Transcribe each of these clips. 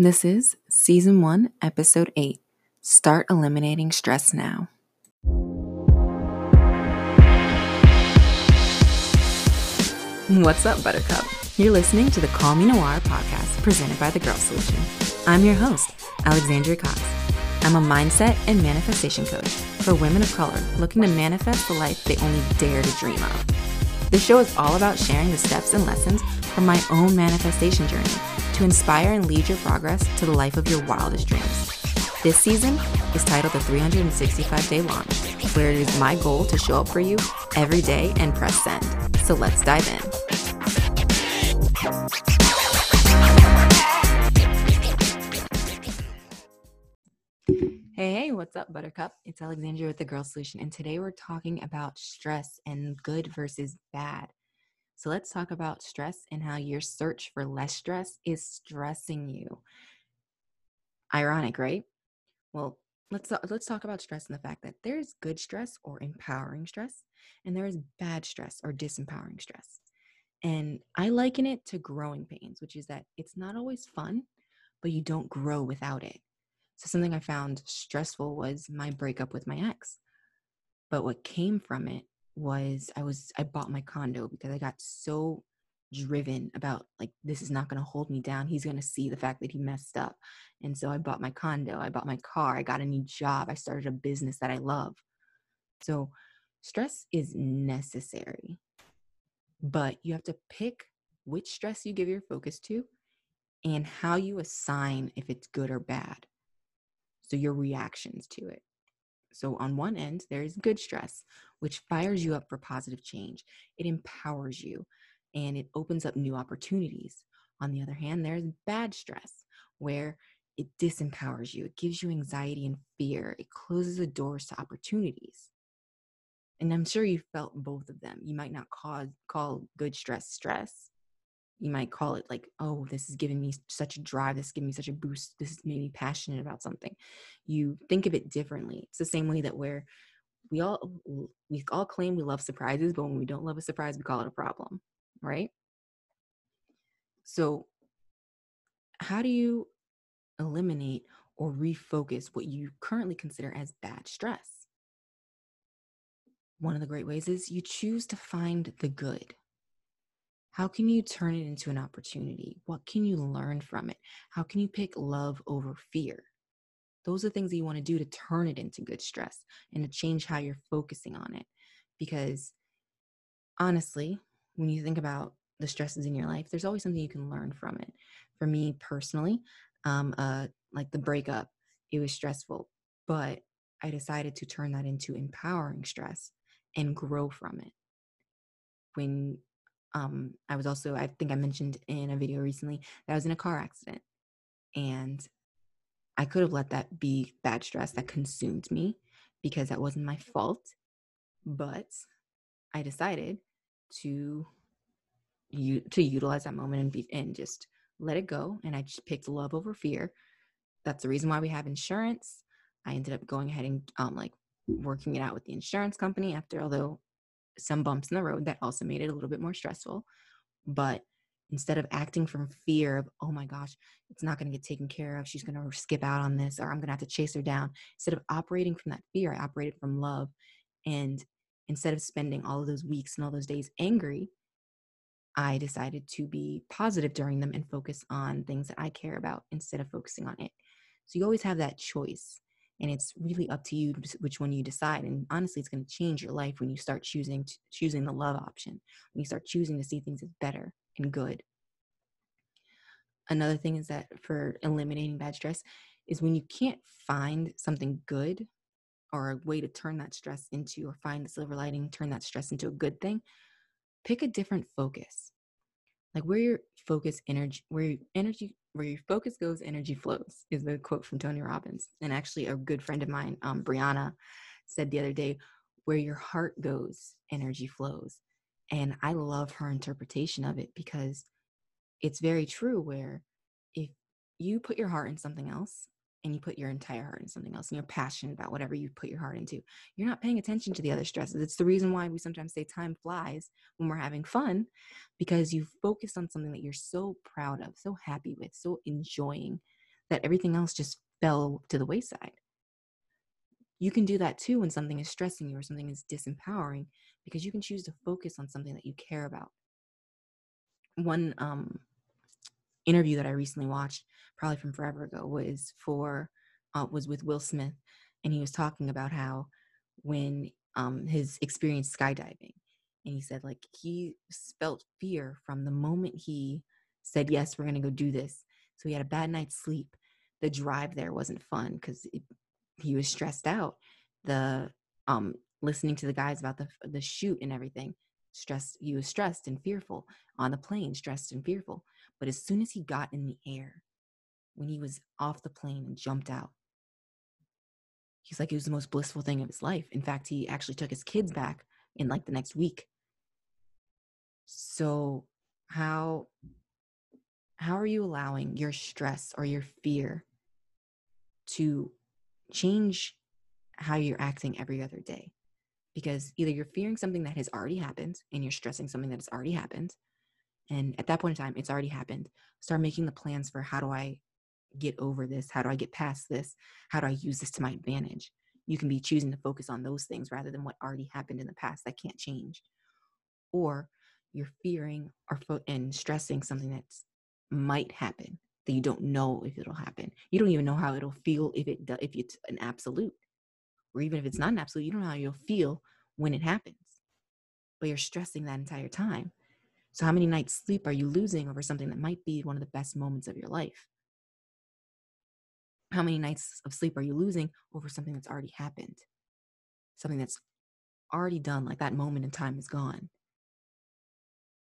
This is Season 1, Episode 8 Start Eliminating Stress Now. What's up, Buttercup? You're listening to the Call Me Noir podcast presented by The Girl Solution. I'm your host, Alexandria Cox. I'm a mindset and manifestation coach for women of color looking to manifest the life they only dare to dream of. This show is all about sharing the steps and lessons from my own manifestation journey to inspire and lead your progress to the life of your wildest dreams. This season is titled The 365 Day Launch, where it is my goal to show up for you every day and press send. So let's dive in. Hey, hey, what's up, Buttercup? It's Alexandria with the Girl Solution, and today we're talking about stress and good versus bad. So let's talk about stress and how your search for less stress is stressing you. Ironic, right? Well, let's let's talk about stress and the fact that there is good stress or empowering stress and there is bad stress or disempowering stress. And I liken it to growing pains, which is that it's not always fun, but you don't grow without it. So something I found stressful was my breakup with my ex. But what came from it was I was I bought my condo because I got so driven about like this is not going to hold me down. He's going to see the fact that he messed up. And so I bought my condo, I bought my car, I got a new job, I started a business that I love. So stress is necessary. But you have to pick which stress you give your focus to and how you assign if it's good or bad. So your reactions to it. So, on one end, there is good stress, which fires you up for positive change. It empowers you and it opens up new opportunities. On the other hand, there's bad stress, where it disempowers you, it gives you anxiety and fear, it closes the doors to opportunities. And I'm sure you felt both of them. You might not call, call good stress stress, you might call it like, oh, this is giving me such a drive. This is giving me such a boost. This is made me passionate about something. You think of it differently. It's the same way that where we all we all claim we love surprises, but when we don't love a surprise, we call it a problem, right? So, how do you eliminate or refocus what you currently consider as bad stress? One of the great ways is you choose to find the good how can you turn it into an opportunity? What can you learn from it? How can you pick love over fear? Those are things that you want to do to turn it into good stress and to change how you're focusing on it. Because honestly, when you think about the stresses in your life, there's always something you can learn from it. For me personally, um, uh, like the breakup, it was stressful, but I decided to turn that into empowering stress and grow from it. When um, I was also, I think I mentioned in a video recently that I was in a car accident and I could have let that be bad stress that consumed me because that wasn't my fault. But I decided to you to utilize that moment and be and just let it go. And I just picked love over fear. That's the reason why we have insurance. I ended up going ahead and um like working it out with the insurance company after although some bumps in the road that also made it a little bit more stressful. But instead of acting from fear of, oh my gosh, it's not going to get taken care of, she's going to skip out on this, or I'm going to have to chase her down, instead of operating from that fear, I operated from love. And instead of spending all of those weeks and all those days angry, I decided to be positive during them and focus on things that I care about instead of focusing on it. So you always have that choice and it's really up to you which one you decide and honestly it's going to change your life when you start choosing choosing the love option when you start choosing to see things as better and good. Another thing is that for eliminating bad stress is when you can't find something good or a way to turn that stress into or find the silver lining turn that stress into a good thing pick a different focus. Like where your focus energy where your energy where your focus goes energy flows is the quote from tony robbins. And actually a good friend of mine um, brianna said the other day where your heart goes energy flows. And i love her interpretation of it because it's very true where if you put your heart in something else and you put your entire heart in something else and you're passionate about whatever you put your heart into, you're not paying attention to the other stresses. It's the reason why we sometimes say time flies when we're having fun because you focus on something that you're so proud of, so happy with, so enjoying that everything else just fell to the wayside. You can do that too when something is stressing you or something is disempowering because you can choose to focus on something that you care about. One um, interview that I recently watched, probably from forever ago, was for uh, was with Will Smith, and he was talking about how when um, his experience skydiving, and he said like he felt fear from the moment he said yes, we're gonna go do this. So he had a bad night's sleep. The drive there wasn't fun because he was stressed out. The um, listening to the guys about the the shoot and everything, stressed. He was stressed and fearful on the plane, stressed and fearful. But as soon as he got in the air, when he was off the plane and jumped out, he's like it was the most blissful thing of his life. In fact, he actually took his kids back in like the next week. So how how are you allowing your stress or your fear to change how you're acting every other day? Because either you're fearing something that has already happened and you're stressing something that has already happened. And at that point in time, it's already happened. Start making the plans for how do I get over this? How do I get past this? How do I use this to my advantage? You can be choosing to focus on those things rather than what already happened in the past that can't change. Or you're fearing or fo- and stressing something that might happen that you don't know if it'll happen. You don't even know how it'll feel if it do, if it's an absolute, or even if it's not an absolute. You don't know how you'll feel when it happens, but you're stressing that entire time. So, how many nights sleep are you losing over something that might be one of the best moments of your life? How many nights of sleep are you losing over something that's already happened? Something that's already done, like that moment in time is gone.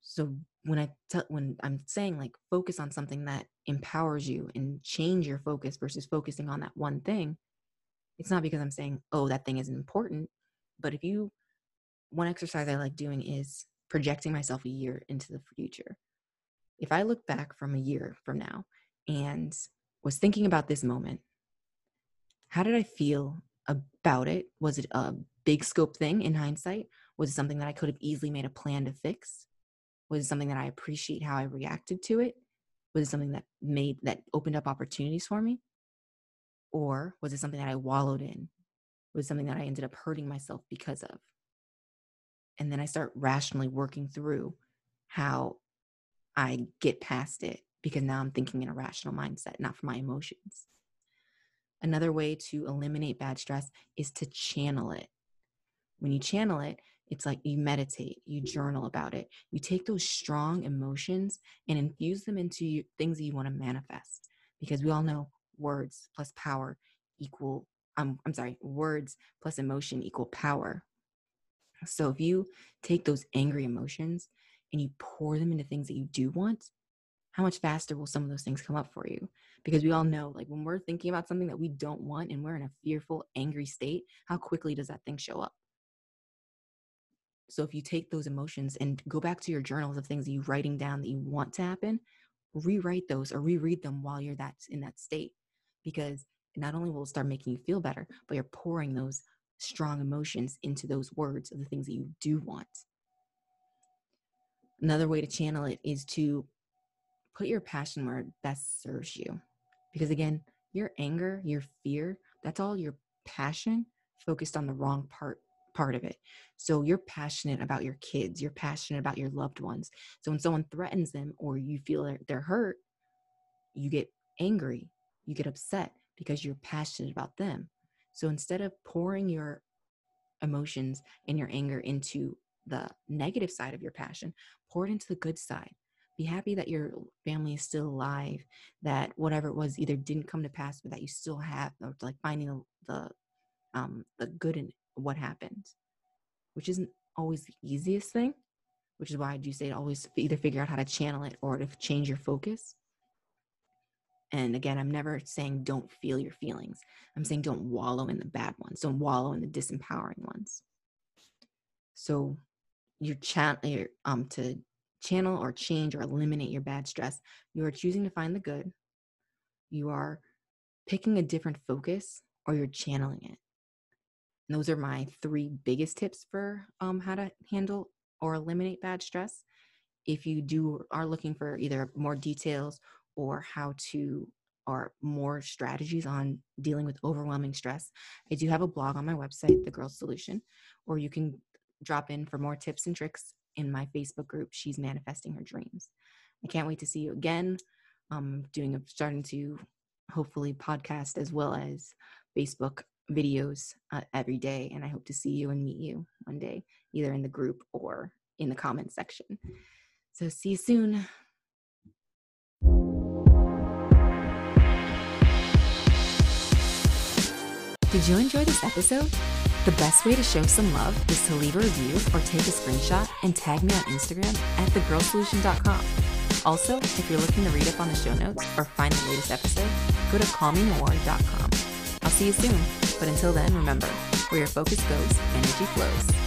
So when I tell when I'm saying like focus on something that empowers you and change your focus versus focusing on that one thing, it's not because I'm saying, oh, that thing isn't important. But if you one exercise I like doing is projecting myself a year into the future. If I look back from a year from now and was thinking about this moment, how did I feel about it? Was it a big scope thing in hindsight? Was it something that I could have easily made a plan to fix? Was it something that I appreciate how I reacted to it? Was it something that made that opened up opportunities for me? Or was it something that I wallowed in? Was something that I ended up hurting myself because of? And then I start rationally working through how I get past it because now I'm thinking in a rational mindset, not from my emotions. Another way to eliminate bad stress is to channel it. When you channel it, it's like you meditate, you journal about it, you take those strong emotions and infuse them into things that you want to manifest. Because we all know words plus power equal, um, I'm sorry, words plus emotion equal power. So if you take those angry emotions and you pour them into things that you do want, how much faster will some of those things come up for you? Because we all know, like when we're thinking about something that we don't want and we're in a fearful, angry state, how quickly does that thing show up? So if you take those emotions and go back to your journals of things that you're writing down that you want to happen, rewrite those or reread them while you're that in that state. Because not only will it start making you feel better, but you're pouring those strong emotions into those words of the things that you do want. Another way to channel it is to put your passion where it best serves you. Because again, your anger, your fear, that's all your passion focused on the wrong part part of it. So you're passionate about your kids, you're passionate about your loved ones. So when someone threatens them or you feel they're hurt, you get angry, you get upset because you're passionate about them. So instead of pouring your emotions and your anger into the negative side of your passion, pour it into the good side. Be happy that your family is still alive, that whatever it was either didn't come to pass, but that you still have, or like finding the, um, the good in what happened, which isn't always the easiest thing, which is why I do say to always either figure out how to channel it or to change your focus. And again, I'm never saying don't feel your feelings. I'm saying don't wallow in the bad ones, don't wallow in the disempowering ones. So you're chan- um, to channel or change or eliminate your bad stress, you are choosing to find the good. You are picking a different focus or you're channeling it those are my three biggest tips for um, how to handle or eliminate bad stress. If you do are looking for either more details or how to or more strategies on dealing with overwhelming stress, I do have a blog on my website, The Girl Solution, or you can drop in for more tips and tricks in my Facebook group, She's Manifesting Her Dreams. I can't wait to see you again. I'm doing starting to hopefully podcast as well as Facebook videos uh, every day, and I hope to see you and meet you one day, either in the group or in the comment section. So see you soon. Did you enjoy this episode? The best way to show some love is to leave a review or take a screenshot and tag me on Instagram at thegirlsolution.com. Also, if you're looking to read up on the show notes or find the latest episode, go to callmemore.com. I'll see you soon, but until then, remember, where your focus goes, energy flows.